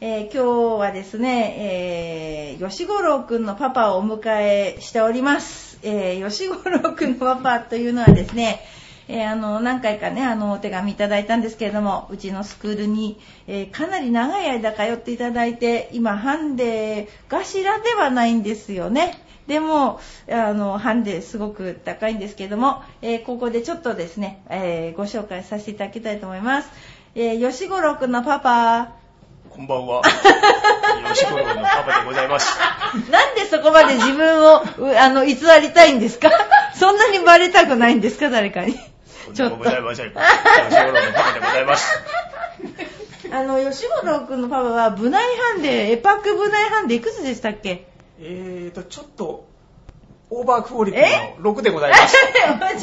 えー今日はですね、えー、吉五郎くんのパパをお迎えしております。えー、吉五郎くんのパパというのはですね、えーあの、何回かね、あの、お手紙いただいたんですけれども、うちのスクールに、えーかなり長い間通っていただいて、今、ハンデ頭ではないんですよね。でも、あの、ハンデすごく高いんですけれども、えーここでちょっとですね、えーご紹介させていただきたいと思います。えー吉五郎くんのパパ、こんばんは。吉五郎のパパでございます。なんでそこまで自分を、う あの、偽りたいんですか？そんなにバレたくないんですか？誰かに。ちょっとご。ざいません。吉五郎のパパでございます。あの、吉五郎くんのパパは、部内ハンデ、エパック部内ハンデいくつでしたっけ？えーと、ちょっと、オーバークオリティの6でございます。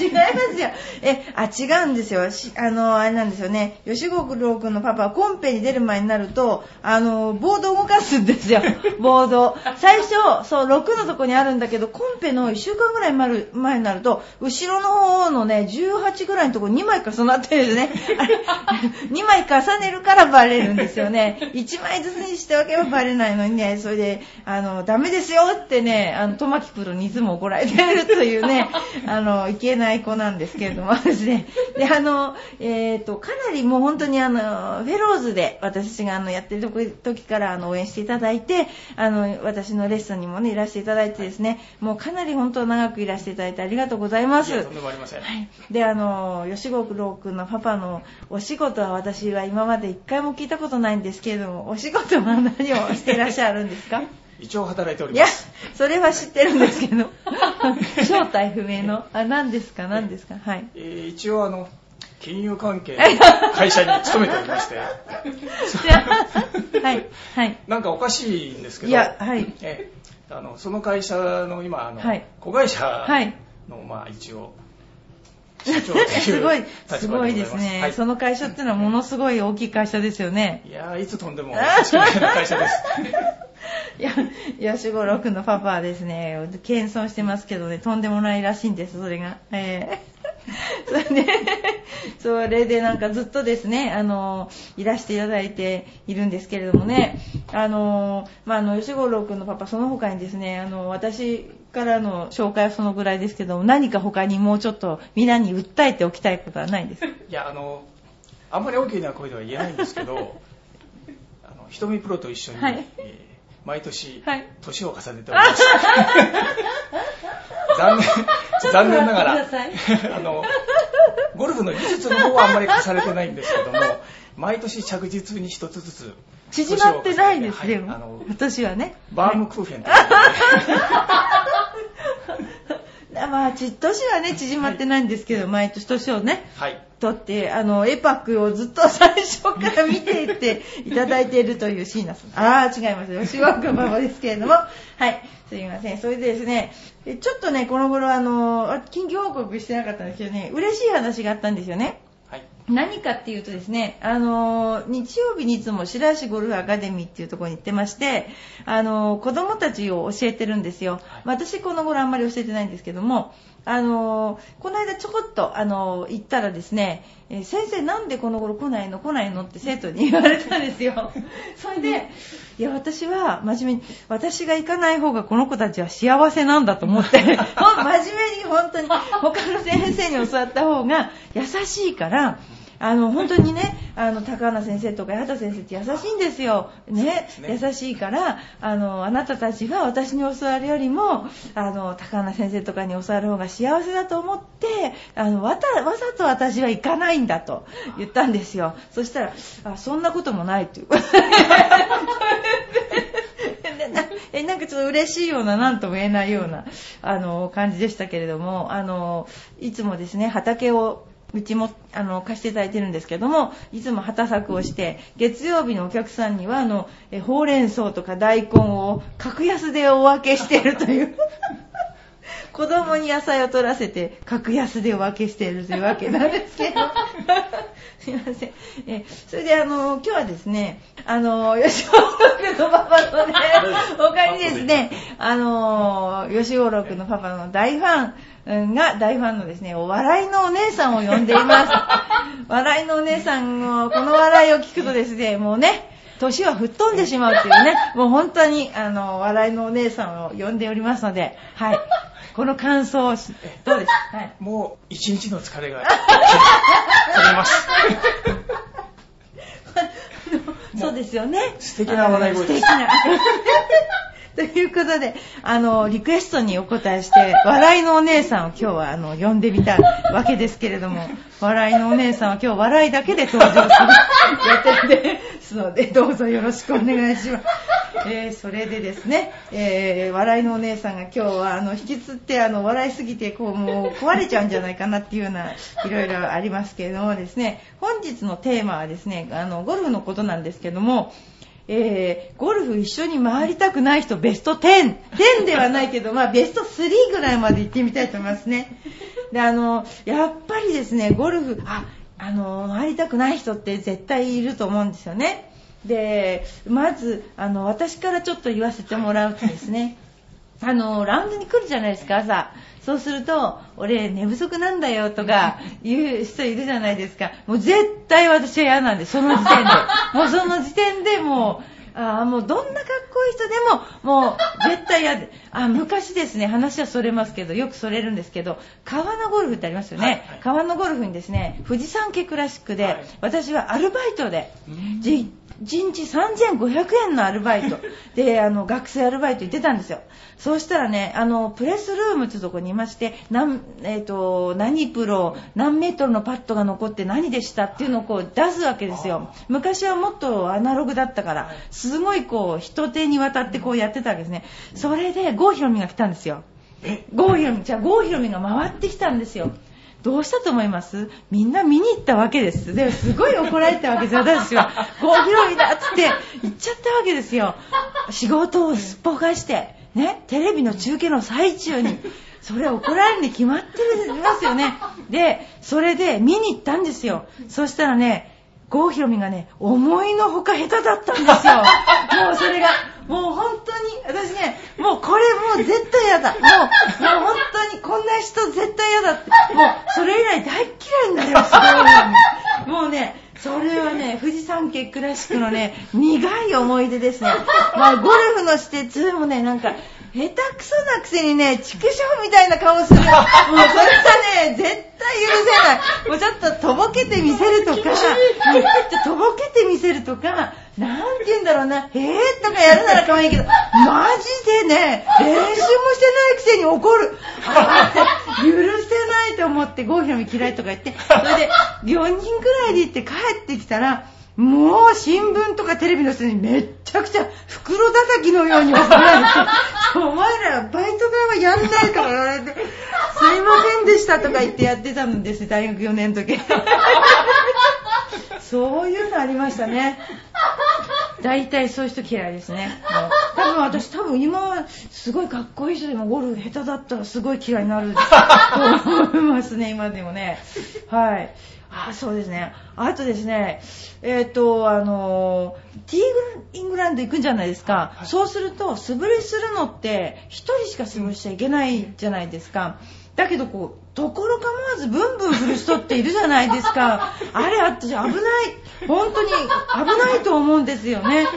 違いますよ。え、あ、違うんですよ。しあの、あれなんですよね。吉五郎くんのパパはコンペに出る前になると、あの、ボードを動かすんですよ。ボード。最初、そう、6のとこにあるんだけど、コンペの1週間ぐらい前になると、後ろの方のね、18ぐらいのとこ2枚重なってるんですね。あれ、2枚重ねるからバレるんですよね。1枚ずつにしておけばバレないのにね、それで、あの、ダメですよってね、あの、トマキプロにいつも怒られてるというね、あの、いけない子なんですけれどもですね。で、あの、えっ、と、かなりもう本当にあの、フェローズで私があの、やってる時時からあの、応援していただいて、あの、私のレッスンにもね、いらしていただいてですね、もうかなり本当長くいらしていただいてありがとうございます。いや、とんでもありません。はい、であの吉五郎君のパパのお仕事は私は今まで一回も聞いたことないんですけれどもお仕事は何をしていらっしゃるんですか？一応働いておりいやます。それは知ってるんですけど。正体不明の。あ何ですか？何ですか？はい。えー一応、あの、金融関係の 会社に勤めておりまして、はいはい。なんかおかしいんですけど、いやはい。えーあのその会社の今、あのはい。子会社はい。の、まあ、一応、すごい立すごいです。ね、はいその会社っていうのはものすごい大きい会社ですよねいやーいつ飛んでも会社です。いや、吉五郎くんのパパはですね、謙遜してますけどね、とんでもないらしいんです、それが。えー それで、それでなんかずっとですね、あの、いらしていただいているんですけれどもね、あの、まあ、あの、吉五郎くんのパパ、その他にですね、あの、私からの紹介はそのぐらいですけども、何か他にもうちょっと皆に訴えておきたいことはないですか？いや、あの、あんまり大きな声では言えないんですけど、あの、瞳プロと一緒に、はいえー毎年、はい年を重ねております。残念、残念ながら あの、ゴルフの技術の方はあんまり重ねてないんですけども、毎年着実に一つずつ、縮まってないです、はい。私はね。バームクーヘンというのでまあ、ち年はね、縮まってないんですけど、毎年年をね、はい。とって、あの、エパックをずっと 最初から見ていっていただいているという椎名さん。ああ、違います。吉岡ママですけれども。はい。すいません。それでですね、でちょっとね、この頃あの、あ緊急報告してなかったんですけどね、嬉しい話があったんですよね。はい。何かっていうとですね、あのー日曜日にいつも白石ゴルフアカデミーっていうところに行ってまして、あのー子供たちを教えてるんですよ。私この頃あんまり教えてないんですけども、あのーこの間ちょこっと、あのー行ったらですね、えー先生なんでこの頃来ないの？来ないの？って生徒に言われたんですよ。それで、いや私は真面目に、私が行かない方がこの子たちは幸せなんだと思って、真面目に本当に他の先生に教わった方が優しいから、あの本当にね、あの高穴先生とか八幡先生って優しいんですよ。ね、ね優しいから、あのあなたたちは私に教わるよりも、あの高穴先生とかに教わる方が幸せだと思って、あのわざと私は行かないんだと言ったんですよ。そしたら、あそんなこともないという。えなんかちょっと嬉しいような何とも言えないようなあの感じでしたけれどもあのいつもですね畑をうちもあの貸していただいてるんですけどもいつも旗作をして月曜日のお客さんにはあのえほうれん草とか大根を格安でお分けしているという。子供に野菜を取らせて格安でお分けしているというわけなんですけど。すいません。えそれであの今日はですねあの吉五郎君のパパのね 他にですね。あの吉五郎君のパパの大ファンが大ファンのですね、お笑いのお姉さんを呼んでいます。笑いのお姉さんの、この笑いを聞くとですね、もうね、年は吹っ飛んでしまうっていうね、もう本当に、あの、笑いのお姉さんを呼んでおりますので、はい。この感想をし、どうですか、はい、もう一日の疲れが取れます。そうですよね。素敵な笑い声です素敵な。ということで、あの、リクエストにお答えして、笑いのお姉さんを今日は、あの、呼んでみたわけですけれども、笑いのお姉さんは今日笑いだけで登場する予定ですので、どうぞよろしくお願いします。えーそれでですね、えー笑いのお姉さんが今日は、あの、引きつって、あの、笑いすぎて、こう、もう壊れちゃうんじゃないかなっていうような、いろいろありますけれどもですね、本日のテーマはですね、あの、ゴルフのことなんですけども、えーゴルフ一緒に回りたくない人ベスト10。10ではないけど、まあベスト3ぐらいまで行ってみたいと思いますね。で、あの、やっぱりですね、ゴルフ、あ、あの、回りたくない人って絶対いると思うんですよね。で、まず、あの、私からちょっと言わせてもらうとですね、あの、ラウンドに来るじゃないですか、朝。そうすると、俺寝不足なんだよとか言う人いるじゃないですか。もう絶対私は嫌なんで、その時点で。もうその時点でもう、あーもうどんなかっこいい人でも、もう絶対嫌で。あ、昔ですね、話はそれますけど、よくそれるんですけど、川のゴルフってありますよね。はいはい川のゴルフにですね、富士山系クラシックで、はい私はアルバイトで、うんじ1日3500円のアルバイト。であの学生アルバイト行ってたんですよ。そうしたらねあのプレスルームってとこにいまして何,、えー、と何プロ何メートルのパットが残って何でしたっていうのをこう出すわけですよ。昔はもっとアナログだったからすごいこう一手にわたってこうやってたわけですね。それで郷ひろみが来たんですよ。え？郷ひろみじゃあ郷ひろみが回ってきたんですよどうしたと思います？みんな見に行ったわけです。で、すごい怒られたわけですよ、私は。郷ひろみだっつって行っちゃったわけですよ。仕事をすっぽかして、ね、テレビの中継の最中に。それ怒られるに決まってますよね。で、それで見に行ったんですよ。そしたらね、郷ひろみがね、思いのほか下手だったんですよ。もうそれが、もう本当に、私ね、もうこれもう絶対嫌だ。もう、もう本当にこんな人絶対嫌だって。もう、それ以来大嫌いになりました、郷ひろみ。もうね、それはね、富士山系クラシックのね、苦い思い出ですね。まあ、ゴルフの施設もね、なんか、下手くそなくせにね、畜生みたいな顔する。もうそれがね、絶対許せない。もうちょっととぼけてみせるとか、うんちょっととぼけてみせるとか、なんて言うんだろうな、へーとかやるなら可愛いけど、マジでね、練習もしてないくせに怒る。あ許せないと思って、郷ひろみ嫌いとか言って、それで4人くらいで行って帰ってきたら、もう新聞とかテレビの人にめっちゃくちゃ袋叩きのように怒られて、お前らバイト代はやんないとか言われて、すいませんでしたとか言ってやってたんです大学4年の時。そういうのありましたね。大体そういう人嫌いですね。多分私多分今すごいかっこいい人でもゴルフ下手だったらすごい嫌いになると思いますね、今でもね。はい。あ、そうですね。あとですね、えっ、と、あの、ティーグイングランド行くんじゃないですか。そうすると、素振りするのって、一人しか素振りしちゃいけないじゃないですか。だけどこう、ところ構わずブンブン振る人っているじゃないですか。あれ、私危ない。本当に危ないと思うんですよね。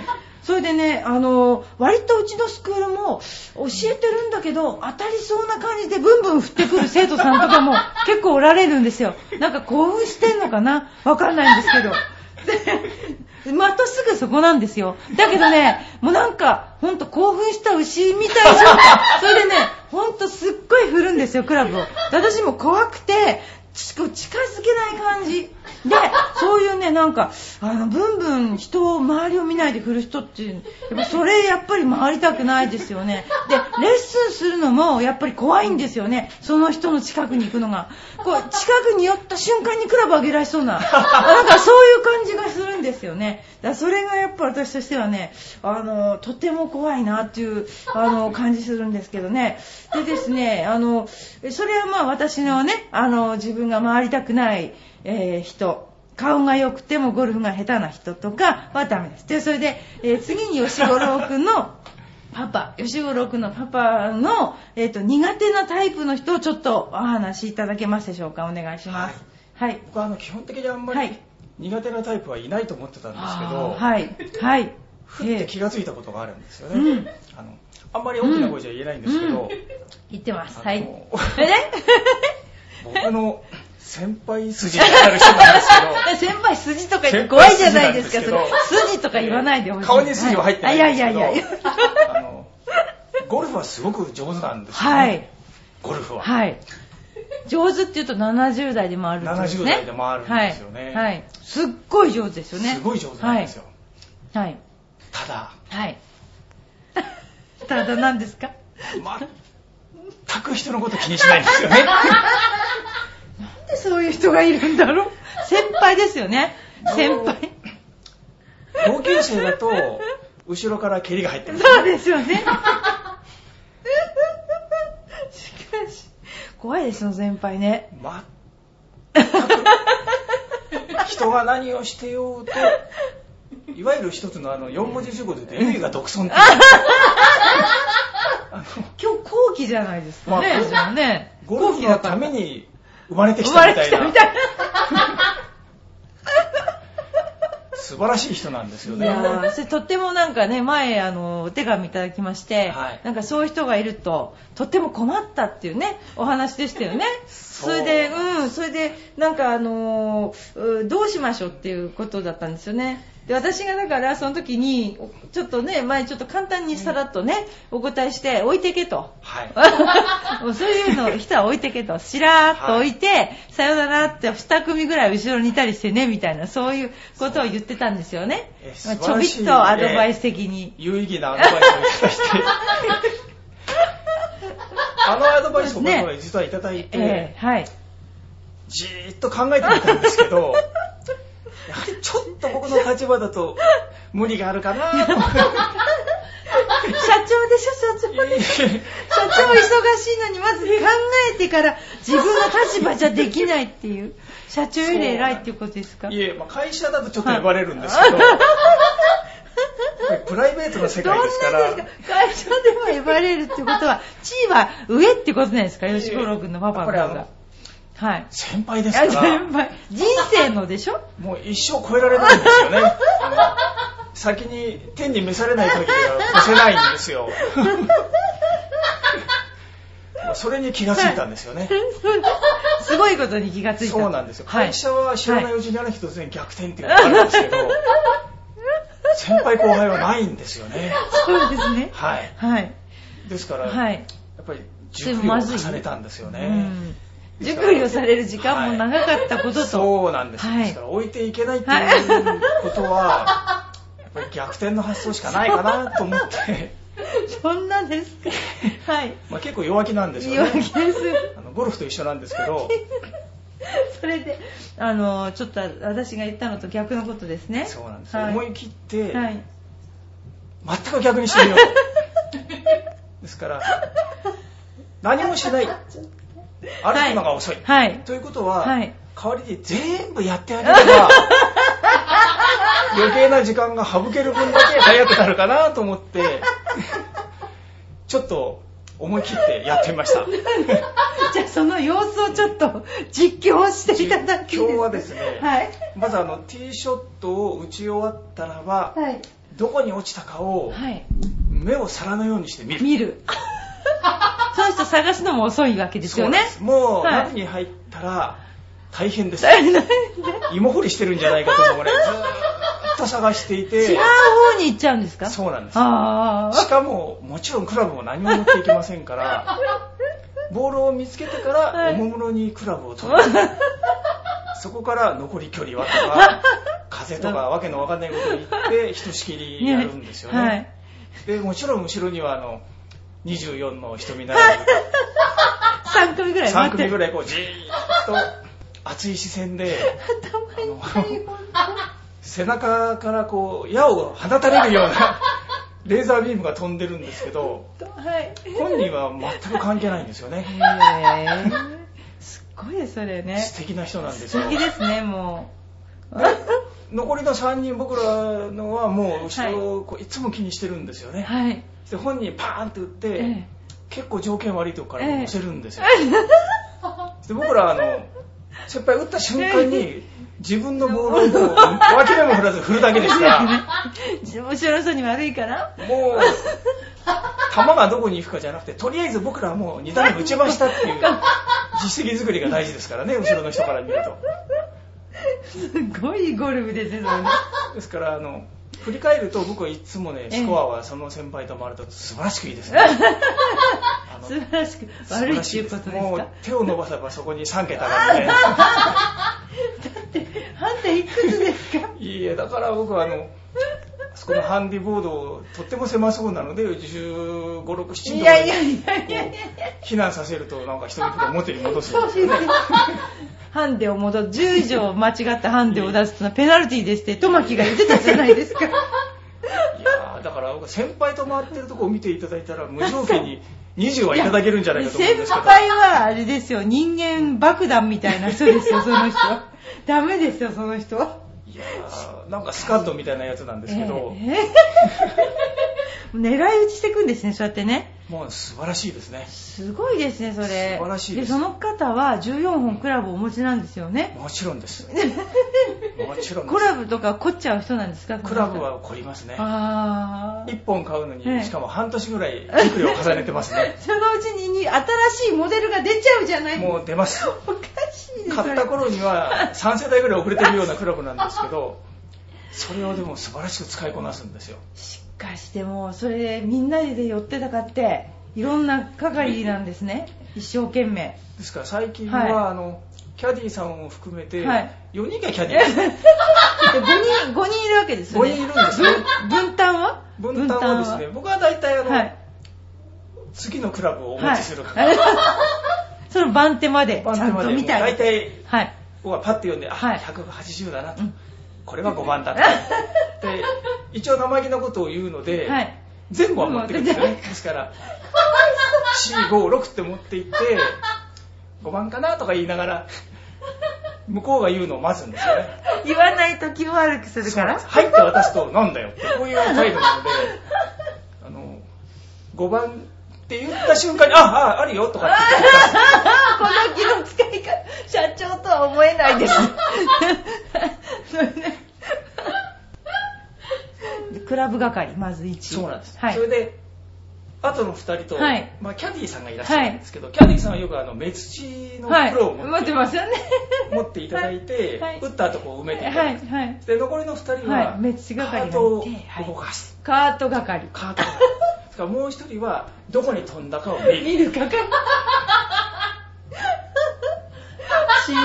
それでね、あの、割とうちのスクールも教えてるんだけど、当たりそうな感じでブンブン振ってくる生徒さんとかも結構おられるんですよ。なんか興奮してんのかな？わかんないんですけど。で、またすぐそこなんですよ。だけどね、もうなんか、ほんと興奮した牛みたいじゃん。それでね、ほんとすっごい振るんですよ、クラブを。で私も怖くて、ちこう近づけない感じ。で、そういうね、なんか、あの、ブンブン人を、周りを見ないで振る人っていう、やっぱそれやっぱり回りたくないですよね。で、レッスンするのもやっぱり怖いんですよね。その人の近くに行くのが。こう、近くに寄った瞬間にクラブ上げられそうな、なんかそういう感じがするんですよね。だからそれがやっぱ私としてはね、あの、とても怖いなっていう、あの、感じするんですけどね。でですね、あの、それはまあ私のね、あの、自分が回りたくない、えー人、顔が良くてもゴルフが下手な人とかはダメです。で、それで、えー次に吉五郎くんのパパ、吉五郎くんのパパの、えっ、と、苦手なタイプの人をちょっとお話しいただけますでしょうか？お願いします。はい。僕はあの基本的にあんまりはい苦手なタイプはいないと思ってたんですけど、はい。はい。ふって気がついたことがあるんですよね。うんあのあんまり大きな声じゃ言えないんですけど、言ってます。はい。僕の先輩筋にある人なんですけど、先輩筋とか言って怖いじゃないですか。それ筋とか言わないでほしい。顔に筋は入ってないんですけど、はいあいやいやいや。あのゴルフはすごく上手なんですよね。はい。ゴルフは。はい。上手って言うと70代で回るってことですね。70代で回るんですよねはい。はいすっごい上手ですよね。すごい上手なんですよ。はい。はい。ただ、はい。ただ何ですか？全く人のこと気にしないんですよね。そういう人がいるんだろ？う先輩ですよね。先輩。同級生だと、後ろから蹴りが入ってる。そうですよね。しかし、怖いですよ、先輩ね。全く人が何をしてようと、いわゆる一つのあの4文字熟語で言うと、意味が独尊って今日後期じゃないですかね。まあじゃあね。ゴルフのために生まれてきたみたいな。素晴らしい人なんですよいね。やーそれとってもなんかね、前、あの、お手紙いただきまして、はいなんかそういう人がいると、とっても困ったっていうね、お話でしたよね。それで、うん、それで、なんかあのどうしましょうっていうことだったんですよね。で、私がだから、その時に、ちょっとね、前ちょっと簡単にさらっとね、お答えして、置いてけと。はい。もうそういうの人は置いてけと。しらーっと置いて、さよならって二組ぐらい後ろにいたりしてね、みたいな、そういうことを言ってたんですよねえ。まあちょびっとアドバイス的に。有意義なアドバイスをいただいて。あのアドバイスを僕は実はいただいて、ええはい。じーっと考えてみたんですけど、やはりちょっと僕の立場だと無理があるかなと。社長でしょ、社長。いえいえ社長忙しいのに、まず考えてから自分の立場じゃできないっていう。社長より偉いっていうことですか？いえ、まあ、会社だとちょっと呼ばれるんですけど、プライベートの世界ですかどんなですか？会社でも呼ばれるってことは、地位は上ってことなんですか？吉五郎君のパパの方が。はい。先輩ですあから、先輩人生のでしょ？もう一生超えられないんですよね。先に天に召されない限りは越せないんですよ。それに気がついたんですよね。すごいことに気がついた。そうなんですよ。はい会社は知らないうちにある日突然逆転っていうのがあるんですけど、先輩後輩はないんですよね。そうですね。はい。はい。ですから、やはい。っぱり熟慮を重ねたんですよね。うん熟慮される時間も長かったことと。そうなんです。はいですから置いていけないっていうことは、やっぱり逆転の発想しかないかなと思って、そんなですか。はい。まあ、結構弱気なんですよ弱気ね。です。あのゴルフと一緒なんですけど、それで、あの、ちょっと私が言ったのと逆のことですね。そうなんです、はい思い切って、はい。全く逆にしてみようと。ですから、何もしない。歩くのが遅い。はい。ということは、はい代わりに全部やってあげれば、余計な時間が省ける分だけ早くなるかなと思って、ちょっと思い切ってやってみました。じゃあその様子をちょっと実況していただき今日はですね、はい。まずあのティーショットを打ち終わったらば、はい。どこに落ちたかをはい。目を皿のようにして見る。見る。その人探すのも遅いわけですよね。そうですもう、はい鍋に入ったら大変です。大変で芋掘りしてるんじゃないかと思うぐらいずーっと探してい違うて、方に行っちゃうんですか？そうなんです。あしかも、もちろんクラブも何も持っていきませんから、ボールを見つけてからはいおもむろにクラブを取る。そこから残り距離はとか風とかわけのわかんないことを言ってひとしきりやるんですよね、はい。でもちろん後ろにはあの24の瞳なら3組ぐらい3待ってる。組ぐらいこうじーっと熱い視線で背中からこう矢を放たれるような レーザービームが飛んでるんですけどはい。本人は全く関係ないんですよねへーすっごいそれね。素敵な人なんです素よ敵ですね、もう。残りの3人僕らのはもう後ろはをこういつも気にしてるんですよね、はい。で本人パーンって打って、え結構条件悪いとこから乗せるんですよ、で僕らあの先輩打った瞬間に自分のボールを脇目も振らず振るだけですからえ後ろの人に悪いかなもう球がどこに行くかじゃなくてとりあえず僕らはもう2打目打ちましたっていう実績作りが大事ですからね後ろの人から見ると。すごいゴルフですね。ですからあの振り返ると僕はいつもねええ。スコアはその先輩と回ると素晴らしくいいですね。素晴らしく、悪いっていうしですもうことですか手を伸ばせばそこに3桁がね。だって、判定いくつですか？いいえだから僕はあのそこのハンディボードとっても狭そうなので1 5 6 7いやいやいやいやいや避難させるとなんか一人で表に戻すんですよねハンデを戻す、10以上間違ったハンデを出すのはペナルティーですって、トマキが言ってたじゃないですか。いやーだから僕先輩と回ってるとこを見ていただいたら無条件に20はいただけるんじゃないかと思うんですけど先輩はあれですよ、人間爆弾みたいな人ですよ、その人は。ダメですよ、その人は。いやーなんかスカッドみたいなやつなんですけど、ええ 狙い撃ちしていくんですね、そうやってね。もう素晴らしいですね。すごいですね、それ。素晴らしいです。その方は14本クラブをお持ちなんですよね。もちろんです。もちろんです。クラブとか凝っちゃう人なんですかクラブ。は凝りますね。あ1本買うのに、ええ。しかも半年ぐらい熟慮を重ねてますね。あ。そのうちに新しいモデルが出ちゃうじゃない。もう出ます。おかしいです買った頃には3世代ぐらい遅れてるようなクラブなんですけど それをでも素晴らしく使いこなすんですよ。しかしでもそれでみんなで寄ってたかっていろんな係なんですね。一生懸命。ですから最近は、はい。あのキャディーさんを含めて、はい。4人がキャディー。ですで5人五人いるわけですよね。5人いるんですね分分担は？分担はですね。僕は大体あの、はい。次のクラブをお持ちするから、はい。その番手までちゃんと見たい大体はい。僕はパッて読んで、あ、はい。180だなと、うん。これは5番だと で一応生意気なことを言うので、はい。全部は持ってくるんですよね。ですから456って持っていって5番かなとか言いながら向こうが言うのを待つんですよね。言わないと気を悪くするから？入って渡すとなんだよってこういう態度なのであの5番って言った瞬間にあああるよとかって言って この気の使い方社長とは思えないです クラブ係まず1そうなんです、はい。それで後の2人と、はい。まあ、キャディーさんがいらっしゃるんですけど、キャディーさんはよくあの目土のはい。袋を持って,、持ってますよね。持っていただいて、はい。打った後こう埋めていたはだく、い。はい。で残りの2人ははい。目土係カートをはい。動かす、カート係。カートがですからもう1人はどこに飛んだかを見る。見る係。信じ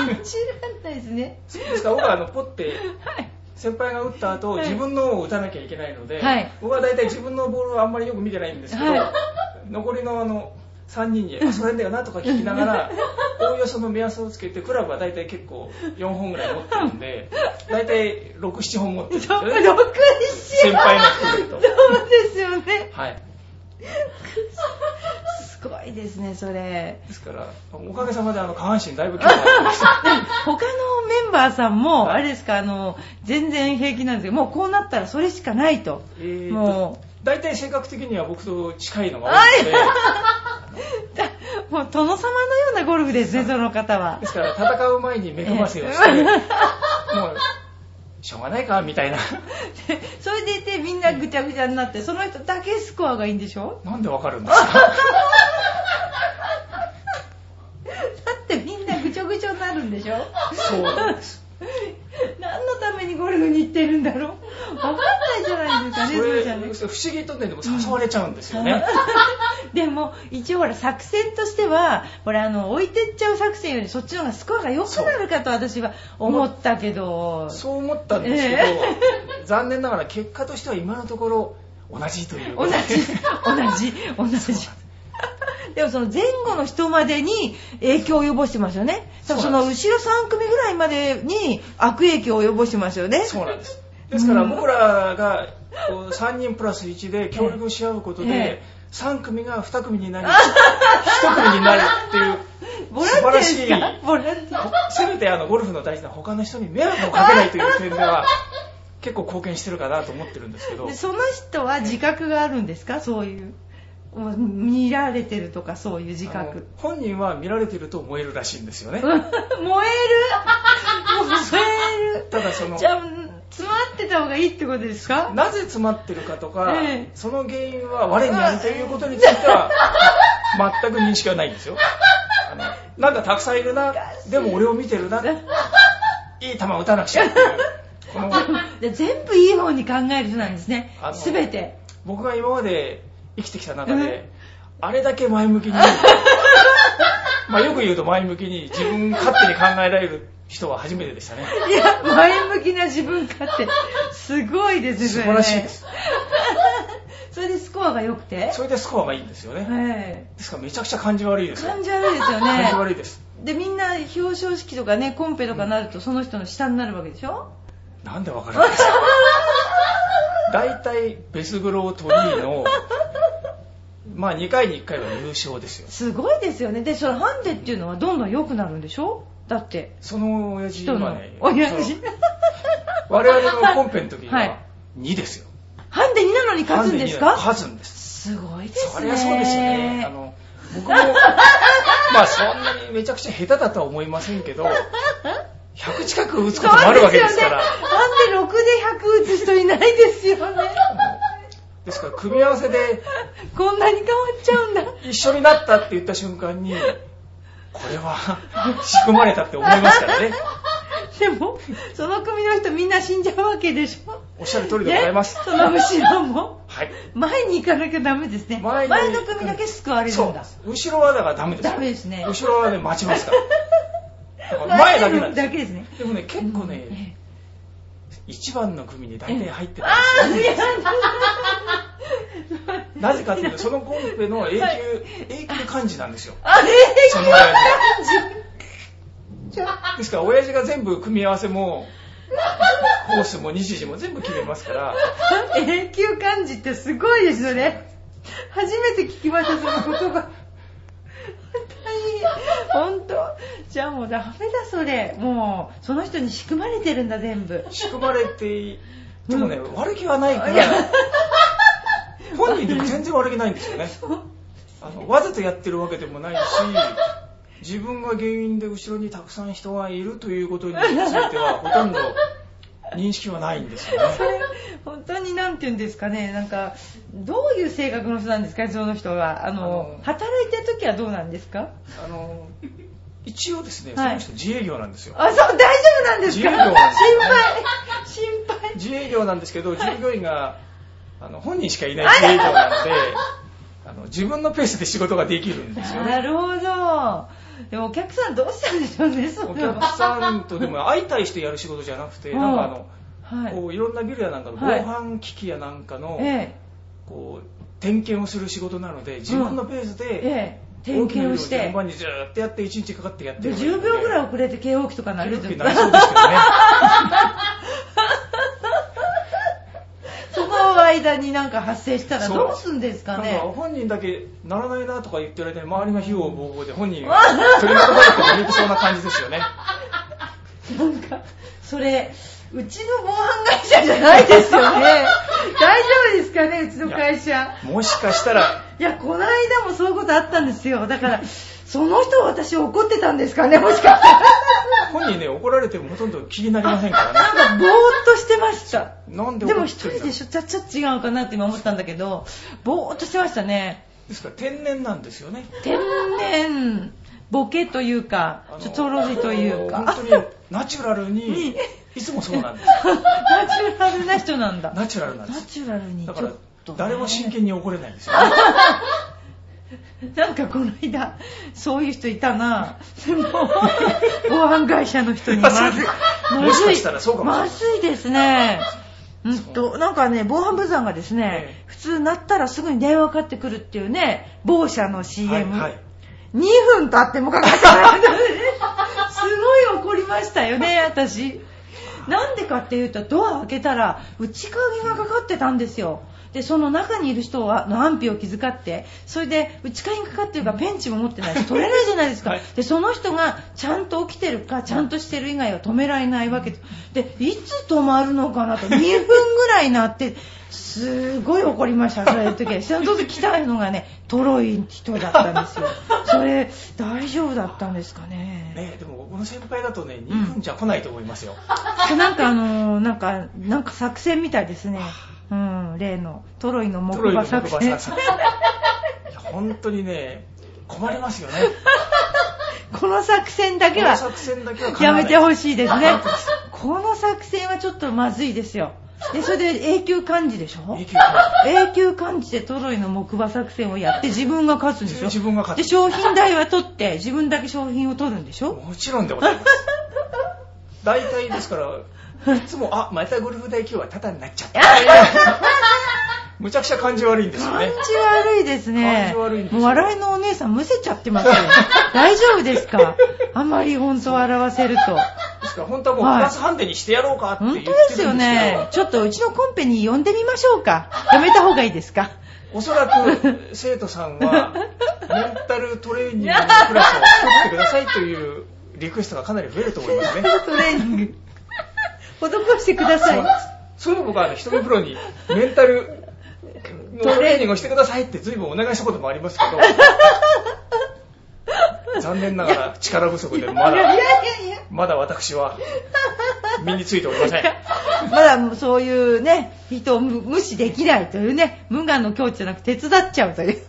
らんないですね。ですから僕はあのポッてはい先輩が打った後、はい。自分のを打たなきゃいけないので、はい。僕は大体自分のボールはあんまりよく見てないんですけど、はい。残りのあの3人に「あそれだよな」とか聞きながら おおよその目安をつけてクラブは大体結構4本ぐらい持ってるんで 大体67本持ってるんですよね。六先輩が含めると。そうですよね。はいすごいですねそれ。ですからおかげさまであの下半身だいぶ強くなってました 他のメンバーさんも、はい。あれですかあの全然平気なんですけどもうこうなったらそれしかないと、えーとも大体性格的には僕と近いのが多いので。う もう殿様のようなゴルフですねその方は。ですから戦う前に恵ませをして、ええ。もうしょうがないかみたいな。で それでいてみんなぐちゃぐちゃになってその人だけスコアがいいんでしょ？なんでわかるんですか？だってみんなぐちょぐちょになるんでしょ？そうです 何のためにゴルフに行ってるんだろう？かんないじゃないですかね、それそれじゃね。不思議とねでも誘われちゃうんですよね、でも、一応ほら、作戦としては、ほら、あの、置いてっちゃう作戦よりそっちの方がスコアが良くなるかと私は思ったけど。そう思ったんですけど、え残念ながら結果としては今のところ同じという同じ、同じ、同じ。でもその前後の人までに影響を及ぼしてますよね。その後ろ3組ぐらいまでに悪影響を及ぼしてますよね。そうなんですですから僕らがこう3人プラス1で協力し合うことで、ええ3組が2組になり1組になるっていう 素晴からしい。せめてあのゴルフの大事な他の人に迷惑をかけないという点では 結構貢献してるかなと思ってるんですけどでその人は自覚があるんですか？そういう。見られてるとかそういう自覚。本人は見られてると燃えるらしいんですよね。燃える？燃える。ただそのじゃあ、詰まってた方がいいってことですか？なぜ詰まってるかとか、ええ。その原因は我にあるということについては全く認識はないんですよ。なんかたくさんいるなでも俺を見てるないい球打たなくちゃっていう。この で全部いい方に考える人なんですね。あの。すべて。僕が今まで生きてきた中で、あれだけ前向きに まあよく言うと前向きに自分勝手に考えられる人は初めてでしたね。いや、前向きな自分勝手。すごいですね。素晴らしいです。それでスコアが良くて？それでスコアがいいんですよね、えですからめちゃくちゃ感じ悪いです感じ悪いですよ感じ悪ね。いです。で、みんな表彰式とかね、コンペとかなるとその人の下になるわけでしょ？なんでわかるんですか？大体ベスグロートニーのまあ2回に1回は優勝ですよすごいですよね。で、そのハンデっていうのはどんどん良くなるんでしょ？だって。その親父人のはね親父？我々のコンペの時はいは2ですよハンデ2なのに勝つんですか？勝つんですすごいですね。そりゃそうですよねあの僕も まあそんなにめちゃくちゃ下手だとは思いませんけど100近く打つこともあるわけですから。ハンデ6で100打つ人いないですよね。ですから組み合わせで こんなに変わっちゃうんだ。一緒になったって言った瞬間にこれは 仕組まれたって思いますからねでも、その組の人みんな死んじゃうわけでしょ。おっしゃる通りでございます、ねその後ろも。はい前に行かなきゃダメですね。前の組だけ救われるんだ。後ろはだからダメですよダメですね後ろはね待ちます から前だけなんですね。でもね結構ね、え1番の組に大体入ってあたんですよ、ーいやなぜかというとそのコンペの永久、永久幹事なんですよ。あれその親父が。ですから親父が全部組み合わせもコースも日時も全部決めますから。永久漢字ってすごいですよね。初めて聞きました、その言葉。本当？じゃあもうダメだ、それ。もう、その人に仕組まれてるんだ、全部。仕組まれてでもね、悪気はないから本人でも全然悪気ないんですよねあのわざとやってるわけでもないし自分が原因で後ろにたくさん人がいるということについてはほとんど認識はないんですよね。それ、本当になんて言うんですかね、なんか、どういう性格の人なんですか、その人は。あの、働いてる時はどうなんですか？あの一応ですね、はい。その人自営業なんですよ。あ、そう、大丈夫なんですか？自由業なんです心配、心配。自営業なんですけど従業員があの本人しかいない自営業なのであの自分のペースで仕事ができるんですよね。なるほど。でもお客さんどうしたんでしょうね、そおれは客さんとでも相対してやる仕事じゃなくて、うん。なんかあの、はい。こういろんなビルやなんかの防はい。犯機器やなんかの、えこう点検をする仕事なので自分のペースえ、で、ええ、点検をして。順。番にずーっとやって1日かかってやってで。る10秒ぐらいい遅れて警報器とか鳴るじゃんなりそうですけどね その間になんか発生したらどうすんですかね？本人だけならないなとか言ってる間に周りが火をボーボーで本人が取り残されてもいけそうな感じですよねなんか、それ、うちの防犯会社じゃないですよね。大丈夫ですかね、うちの会社。もしかしたらいや、この間もそういうことあったんですよ。だから、その人私怒ってたんですかね、もしかしたら。本人ね怒られてもほとんど気になりませんからねなんか、ぼーっとしてました。なんででも一人でしょ、ちょ、っと違うかなって今思ったんだけど、ぼーっとしてましたね。ですから天然なんですよね天然、ボケというかちょちょろりというか。本当にナチュラルにいつもそうなんです。ナチュラルな人なんだ。ナチュラルなんでナす。チュラルにだから誰も真剣に怒れないんですよね。なんかこの間、そういう人いたな。でも、防犯会社の人にまずい。まもしずいかしたらそうかもまずいですね。うんと、なんかね、防犯ブザーがですねえ、普通鳴ったらすぐに電話かかってくるっていうね、某社の CM。はいはい。2分経ってもかかってこない。すごい怒りましたよね、私。なんでかっていうと、ドア開けたら、内鍵がかかってたんですよ。で、その中にいる人は、の安否を気遣って、それで、内鍵かかってるからペンチも持ってないし、取れないじゃないですか。はいで、その人がちゃんと起きてるか、ちゃんとしてる以外は止められないわけでいつ止まるのかなと、2分ぐらいなって、すごい怒りました、そういう時は。その時来たのがね、トロい人だったんですよ。それ、大丈夫だったんですかね。ねでも、この先輩だとね、2分じゃ来ないと思いますよ。なんかあのーなんか、なんか作戦みたいですね。うん、例のトロイの木トロイの馬作戦。木馬作戦いや本当にね、困りますよね。この作戦だけはやめてほしいですね。この作戦はちょっとまずいですよ。で、それで永久漢字でしょ？永久感永久漢字でトロイの木馬作戦をやって自分が勝つんでしょ？自分が勝つで、商品代は取って自分だけ商品を取るんでしょ？もちろんでございます。大体ですから、いつも、あ、またゴルフ代今日はタダになっちゃった。むちゃくちゃ感じ悪いんですよ感ねじ。悪いですね。感じ悪いんですよもう笑いのお姉さんむせちゃってますよ。大丈夫ですか？あんまり本当笑わせると。ですから本当はもうはいプラスハンデにしてやろうかって言ってるん本当ですけど、ですよね。ちょっとうちのコンペに呼んでみましょうか。やめた方がいいですか？おそらく生徒さんはメンタルトレーニングのクラスを作ってくださいというリクエストがかなり増えると思いますね。トレーニング。施してくださいそう。いうの僕はあの一人プロに メンタルのトレーニングをしてくださいって随分お願いしたこともありますけど、残念ながら力不足でまだ、いやいや。まだ私は身についておりません。まだそういうね、人を無無視できないというね、無我の境地じゃなく手伝っちゃうという。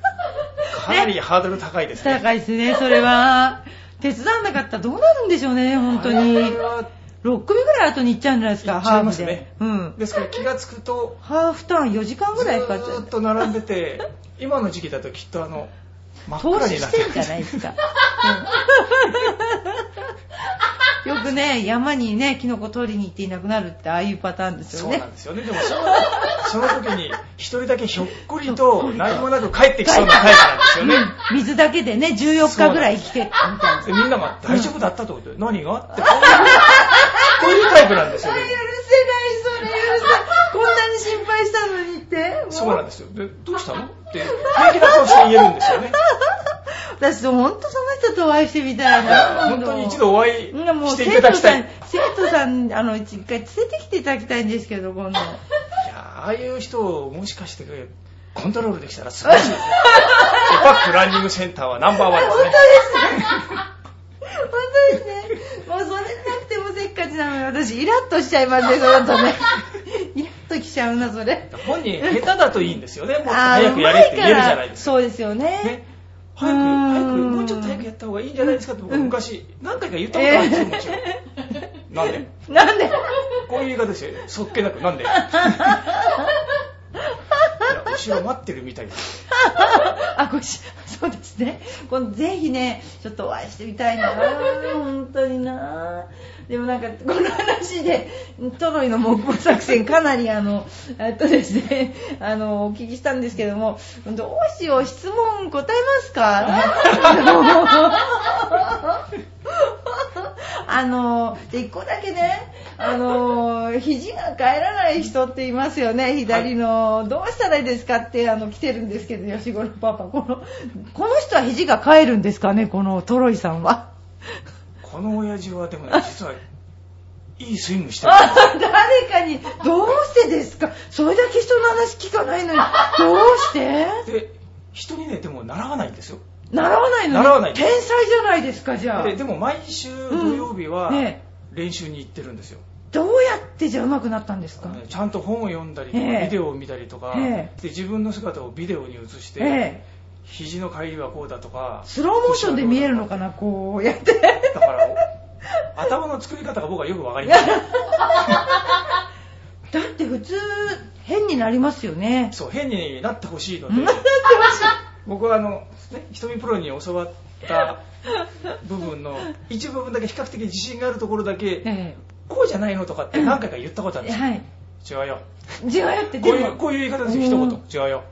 かなりハードル高いですね。高いですね、それは。手伝わなかったらどうなるんでしょうね、本当に。は6組ぐらい後に行っちゃうんじゃないですか、ハーフで。うん。ですから気がつくと、ハーフターン4時間ぐらいかかっちゃうずーっ。と並んでて、今の時期だときっとあの、真っ投暗になっててるじゃないですか。うんよくね、山にね、キノコ取りに行っていなくなるって、ああいうパターンですよねそうなん。ですよね。でもその、時に一人だけひょっこりと何もなく帰ってきそうなタイプなんですよね。うん水だけでね、14日ぐらい生きてみたいな。でみんなが大丈夫だったと思って、何が？ってこういう、こういうタイプなんですよね。許せない、それ許せない。こんなに心配したのにって。もうそうなんですよ。で、どうしたの？って平気な顔して言えるんですよね。私、ほんとその人とお会いしてみたいな。本当に一度お会いうんもうしていただきたい。い生徒さん、生徒さん、あの、一回連れてきていただきたいんですけど、今度。や、ああいう人をもしかしてコントロールできたら素晴らしいですね。エパックランニングセンターはナンバーワンですね。本当ですね。もうそれなくてもせっかちなのに、私、イラッとしちゃいますね、その後ね。イラッときちゃうな、それ。本人下手だといいんですよね。もっと早くやれって言えるじゃないですか。そうですよね。ね、早く、早く、もうちょっと早くやった方がいいんじゃないですかって僕は昔、何回か言ったことあるんですよ、もちろん。なんでなんでこういう言い方ですよ。そっけなく、なんでいや後ろ待ってるみたいです。あ、ごし、そうですね。今度ぜひね、ちょっとお会いしてみたいな。本当にな。でもなんか、この話で、トロイの木馬作戦、かなりあの、えっとですね、あの、お聞きしたんですけども、どうしよう、質問答えますかあの、で、一個だけね、あの、肘が帰らない人っていますよね、左の。どうしたらいいですかって、あの、来てるんですけど、吉五郎パパ。この、この人は肘が帰るんですかね、このトロイさんは。この親父はでもね、実は、いいスイングしてる。あ誰かに、どうしてですか？それだけ人の話聞かないのに、どうして？で、人にね、でも習わないんですよ。習わないのに？習わない天才じゃないですか、じゃあ。ででも毎週土曜日は練習に行ってるんですよ。どうやってじゃあ上手くなったんですか？ねちゃんと本を読んだりとか、ええ。ビデオを見たりとか、えで自分の姿をビデオに映して、ええ。肘の帰りはこうだとか、スローモーションで見えるのかな、こうやって。だから、頭の作り方が僕はよくわかりません。だって普通変になりますよね。そう変になってほしいので。なってほしい僕はあの、ね、瞳プロに教わった 部分の一部分だけ比較的自信があるところだけえこうじゃないのとかって何回か言ったことあるんですよ、えはい。違うよ。違うよってこういうこういう言い方ですよ一うん。言違うよ。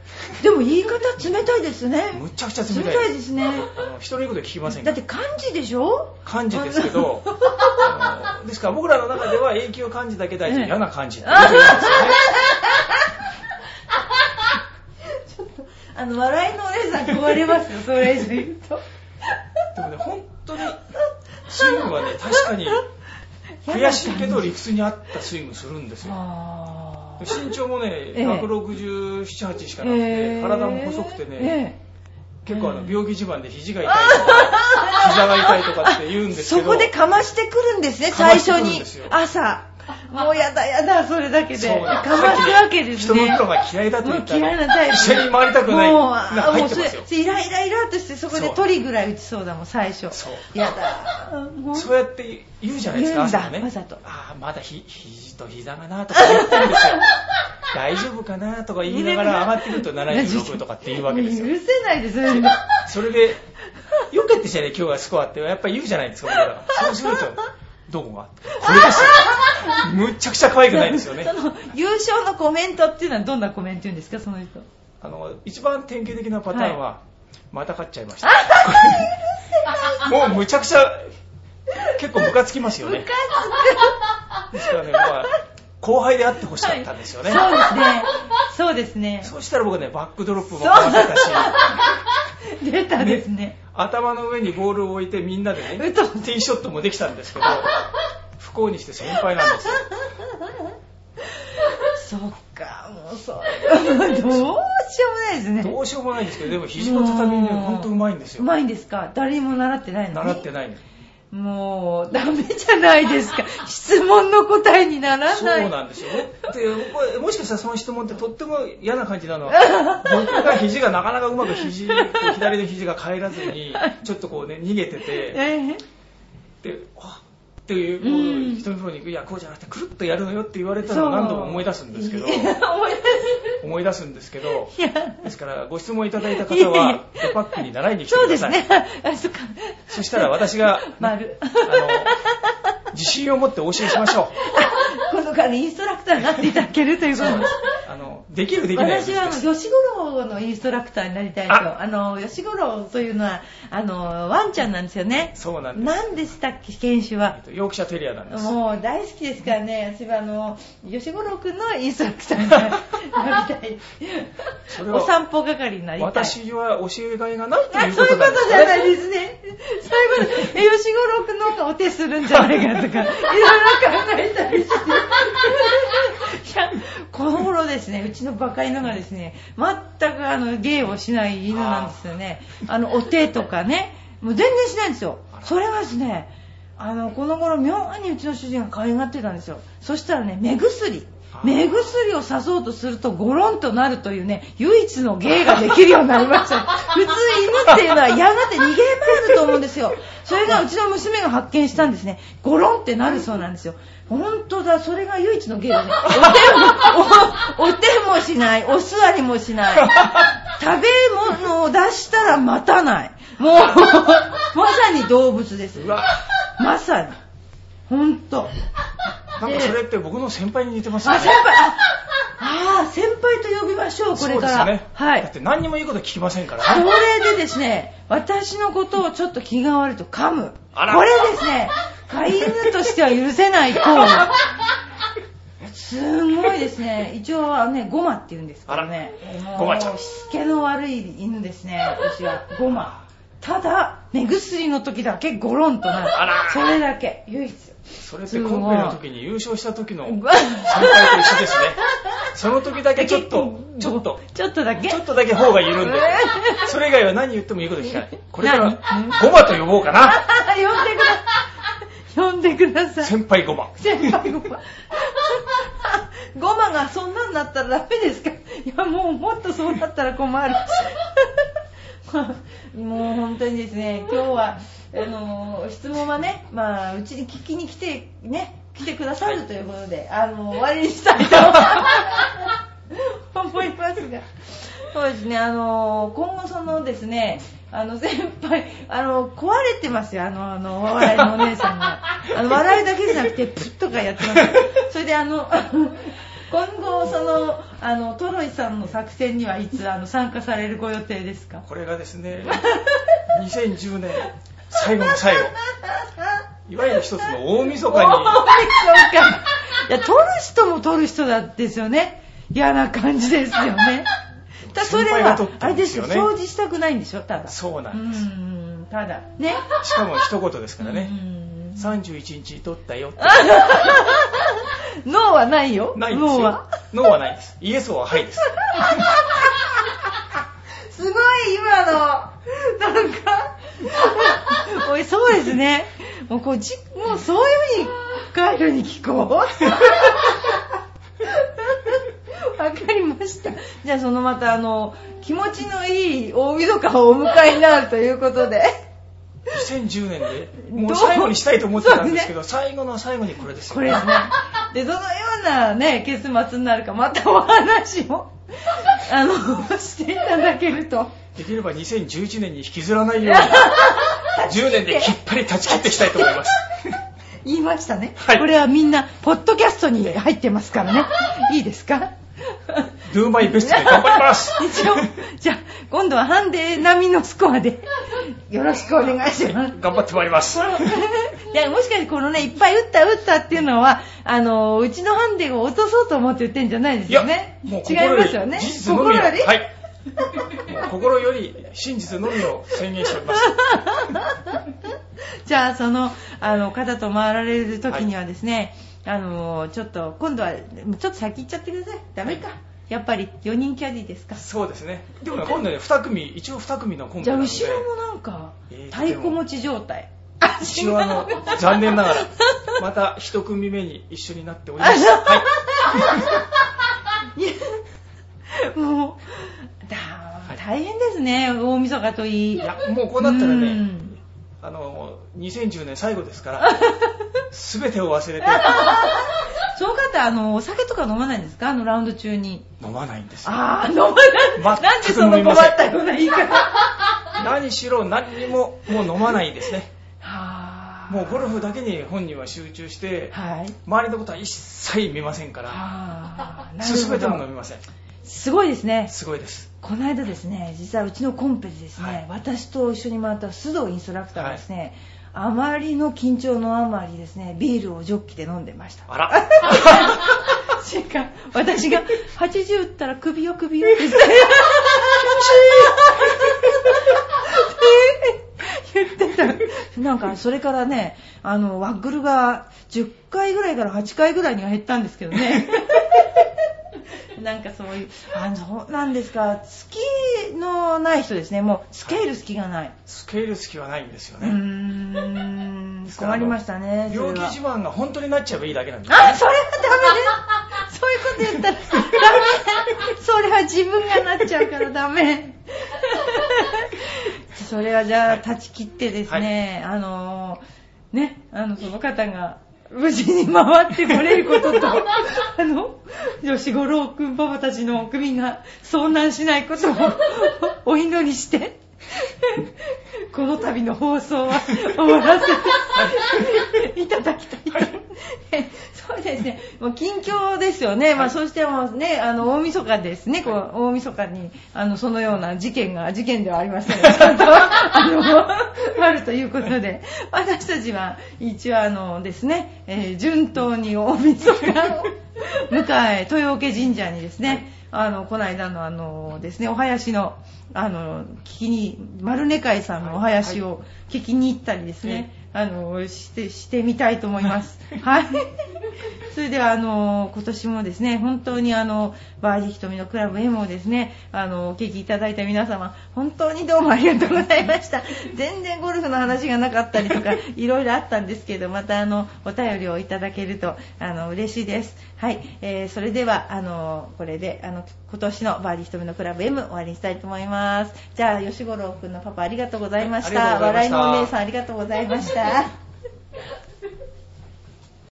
でも言い方冷たいですね。むっちゃくちゃ冷冷たい。たいですね。あの人の言うこと聞きませんだって漢字でしょ？漢字ですけど ですから僕らの中では永久漢字だけ大事。ええ。嫌な漢字って言うんですよ ねあの笑いのお姉さん壊れますよそれ以上言うと。でもね本当にスイングはね確かに悔しいけど理屈に合ったスイングするんですよ。身長もねええ。167、8しかなくて、体も細くてね、え結構あの病気自慢で肘が痛いとか、膝が痛いとかって言うんえですけど、そこでかましてくるんですね最初に。朝 もうやだやだそれだけで。かますわけですね。人のプロが嫌いだと言ったら、嫌いなタイプ。一緒に回りたくない。もうあもうそれイライライラっとしてそこで鳥ぐらい打ちそうだもん最初。そう。やだ。そうやって言うじゃないですか、朝もね。わざと。ああ、まだひ肘と膝がなとか言ってるんですよ。大丈夫かなとか言いながら上がってくると76とかって言うわけですよ。許せないですよね それで、よけてじゃね今日はスコアって。やっぱり言うじゃないですか、僕ら。そうすると、どこが？むちゃくちゃ可愛くないですよねそ。の優勝のコメントっていうのはどんなコメント言うんですかその人あの、一番典型的なパターンは、また勝っちゃいました。もうむちゃくちゃ、結構ムカつきますよね。ですからね、まあ、後輩であってほしかったんですよね。そうですねそうですねそしたら僕ね、バックドロップも変わったし、出たですね頭の上にボールを置いてみんなでね、ティーショットもできたんですけど、不幸にして先輩なんですよ。そっかもうそれは どうしようもないですね。どうしようもないんですけど、でも肘の畳ね、もう。ほんとうまいんですよ。うまいんですか？誰にも習ってないのに？習ってないの。もうダメじゃないですか。質問の答えにならそない。うなんですよ。ね。で、もしかしたらその質問ってとっても嫌な感じなのは、僕が肘がなかなかうまく肘、左の肘が返らずに、ちょっとこうね、逃げてて、え。で、あっていう、こう人の風呂に行く、いや、こうじゃなくて、くるっとやるのよって言われたのを何度も思い出すんですけど、思い出す。んですけど、ですから、ご質問いただいた方は、デパックに習いに来てそうください。ですね。あそそしたら私が、丸。あの、自信を持ってお教えしましょう。このからインストラクターになっていただけるということで。すあの、できるできない私はあの吉五郎のインストラクターになりたいとああの吉五郎というのはあのワンちゃんなんですよねそうなんです。何でしたっけ犬種は？えっとヨークシャテリアなんです。もう大好きですからね私はあの吉五郎くんのインストラクターになりたいお散歩係になりたい私は教えがいがないとあいうそういうこと。じゃないですね。そういうこと。え、吉五郎くんのお手するんじゃないかとか、いろいろ考えたりして。いや、この頃ですね、うちのバカ犬がですね、全くあの、芸をしない犬なんですよね。あの、お手とかね、もう全然しないんですよ。それはですね、あの、この頃妙にうちの主人が可愛がってたんですよ。そしたらね、目薬。目薬をさそうとするとゴロンとなるというね、唯一の芸ができるようになりました。普通犬っていうのはやがて逃げ回ると思うんですよ。それがうちの娘が発見したんですね。ゴロンってなるそうなんですよ。本当だ、それが唯一の芸だね。お手も、おお手もしない、お座りもしない。食べ物を出したら待たない。もう、まさに動物です。まさに。本当。なんかそれって僕の先輩に似てますよあ、ね。先輩、ああー、先輩と呼びましょう、これから。そうですよね。はい。だって何にもいいこと聞きませんからこね。れでですね、私のことをちょっと気が悪いと噛む。あらこれですね、飼い犬としては許せない行為。すごいですね。一応はね、ゴマって言うんですけどね。ゴマちゃんしつけの悪い犬ですね、私は。ゴマ。ただ、目薬の時だけゴロンとなる。あらそれだけ、唯一。それってコンペの時に優勝した時の先輩と一緒ですね。その時だけちょっと、ちょっと、ちょっとだけ？ちょっとだけ方が緩んでえ、それ以外は何言ってもいいこと聞かない。これから何？ゴマと呼ぼうかな。呼んでください。呼んでください。先輩ゴマ。先輩ゴマ。ゴマがそんなんなったらダメですか？いや、もうもっとそうなったら困る。もう本当にですね、今日は、あの、質問はね、まあ、うちに聞きに来て、ね、来てくださるということで、あの、終わりにしたいと思いますが。そうですね、あの、今後そのですね、あの、先輩、あの、壊れてますよ、あの、あの、お笑いのお姉さんが。あの、笑いだけじゃなくて、プッとかやってます。それで、あの、今後、その、あの、トロイさんの作戦にはいつ、あの、参加されるご予定ですか？これがですね、2010年最後の最後。いわゆる一つの大晦日に。大晦日。いや、撮る人も撮る人だですよね。嫌な感じですよね。ただそれは、あれですよ、掃除したくないんでしょ、ただ。そうなんです。うん、ただ。ね。しかも一言ですからね。31日撮ったよって。ノーはないよ。ないですよ。ノーはノーはないです。イエスははいです。すごい今の、なんか、おい、そうですね。もうこうじ、もうそういう風に帰るに聞こう。わかりました。じゃあそのまたあの、気持ちのいい大晦日をお迎えになるということで。2010年で、もう最後にしたいと思ってたんですけど、ね、最後の最後にこれですよ、これですね。で、どのようなね、結末になるか、またお話を、あの、していただけると。できれば2011年に引きずらないように、10年できっぱり断ち切っていきたいと思います。言いましたね。はい、これはみんな、ポッドキャストに入ってますからね。いいですか？Do my best で頑張ります一応、じゃあ、今度はハンデ並みのスコアで、よろしくお願いします。頑張ってまいります。いや、もしかしてこのね、いっぱい打った打ったっていうのは、あの、うちのハンデを落とそうと思って言ってんじゃないですよね。違いますよね。心より？はい。心より真実のみを宣言しております。じゃあ、その、あの、肩と回られる時にはですね、はい、あの、ちょっと、今度は、ちょっと先行っちゃってください。ダメか。はい。やっぱり4人キャディですか？そうですね。でも今度ね2組一応2組のコンビなので。じゃあ後ろもなんか太鼓持ち状態、一応あの残念ながらまた1組目に一緒になっております、はい、もう大変ですね大晦日といい。いやもうこうなったらね、あの2010年最後ですから 全てを忘れて。その方あのお酒とか飲まないんですか？あのラウンド中に。飲まないんですよ。ああ飲まない。なんでその困ったような言い方何しろ何にももう飲まないですね。はもうゴルフだけに本人は集中して、はい、周りのことは一切見ませんから全ても飲みません。すごいですね。すごいですこの間ですね実はうちのコンペでですね、はい、私と一緒に回った須藤インストラクターがですね、はい、あまりの緊張のあまりですねビールをジョッキで飲んでました。あら。私が80打ったら首よ首よって言って言ってたなんかそれからねあのワッグルが10回ぐらいから8回ぐらいには減ったんですけどねなんかそういう、あ、そうなんですか。好きのない人ですね。もう、スケール好きがない。スケール好きはないんですよね。うーん。困りましたね。病気自慢が本当になっちゃえばいいだけなんです、ね、あ、それはダメです。そういうこと言ったらダメ。それは自分がなっちゃうからダメ。それはじゃあ、断ち切ってですね、はい、あのね、あの、その方が、無事に回ってこれることと、あの、吉五郎くんパパたちの首が遭難しないことをお祈りして、この度の放送は終わらせて いただきたいと。そうですね。もう近況ですよね。まあ、そしてもね、あの、大晦日ですね。こう、大晦日に、あの、そのような事件が、事件ではありませんが、ちゃんと、あの、あるということで、私たちは、一応あのですね、えー、順当に大晦日を迎え、豊岡神社にですね、あの、この間のあのですね、お囃子の、あの、聞きに、丸根会さんのお囃子を聞きに行ったりですね、あの、して、してみたいと思います。はい。それでは、あの、今年もですね、本当にあの、バーディー瞳のクラブ M をですね、あの、お聞きいただいた皆様、本当にどうもありがとうございました。全然ゴルフの話がなかったりとか、いろいろあったんですけど、またあの、お便りをいただけると、あの、嬉しいです。はい。えー、それでは、あの、これで、あの、今年のバーディー瞳のクラブ M 終わりにしたいと思います。じゃあ、吉五郎くんのパパありがとうございました。笑いのお姉さんありがとうございました。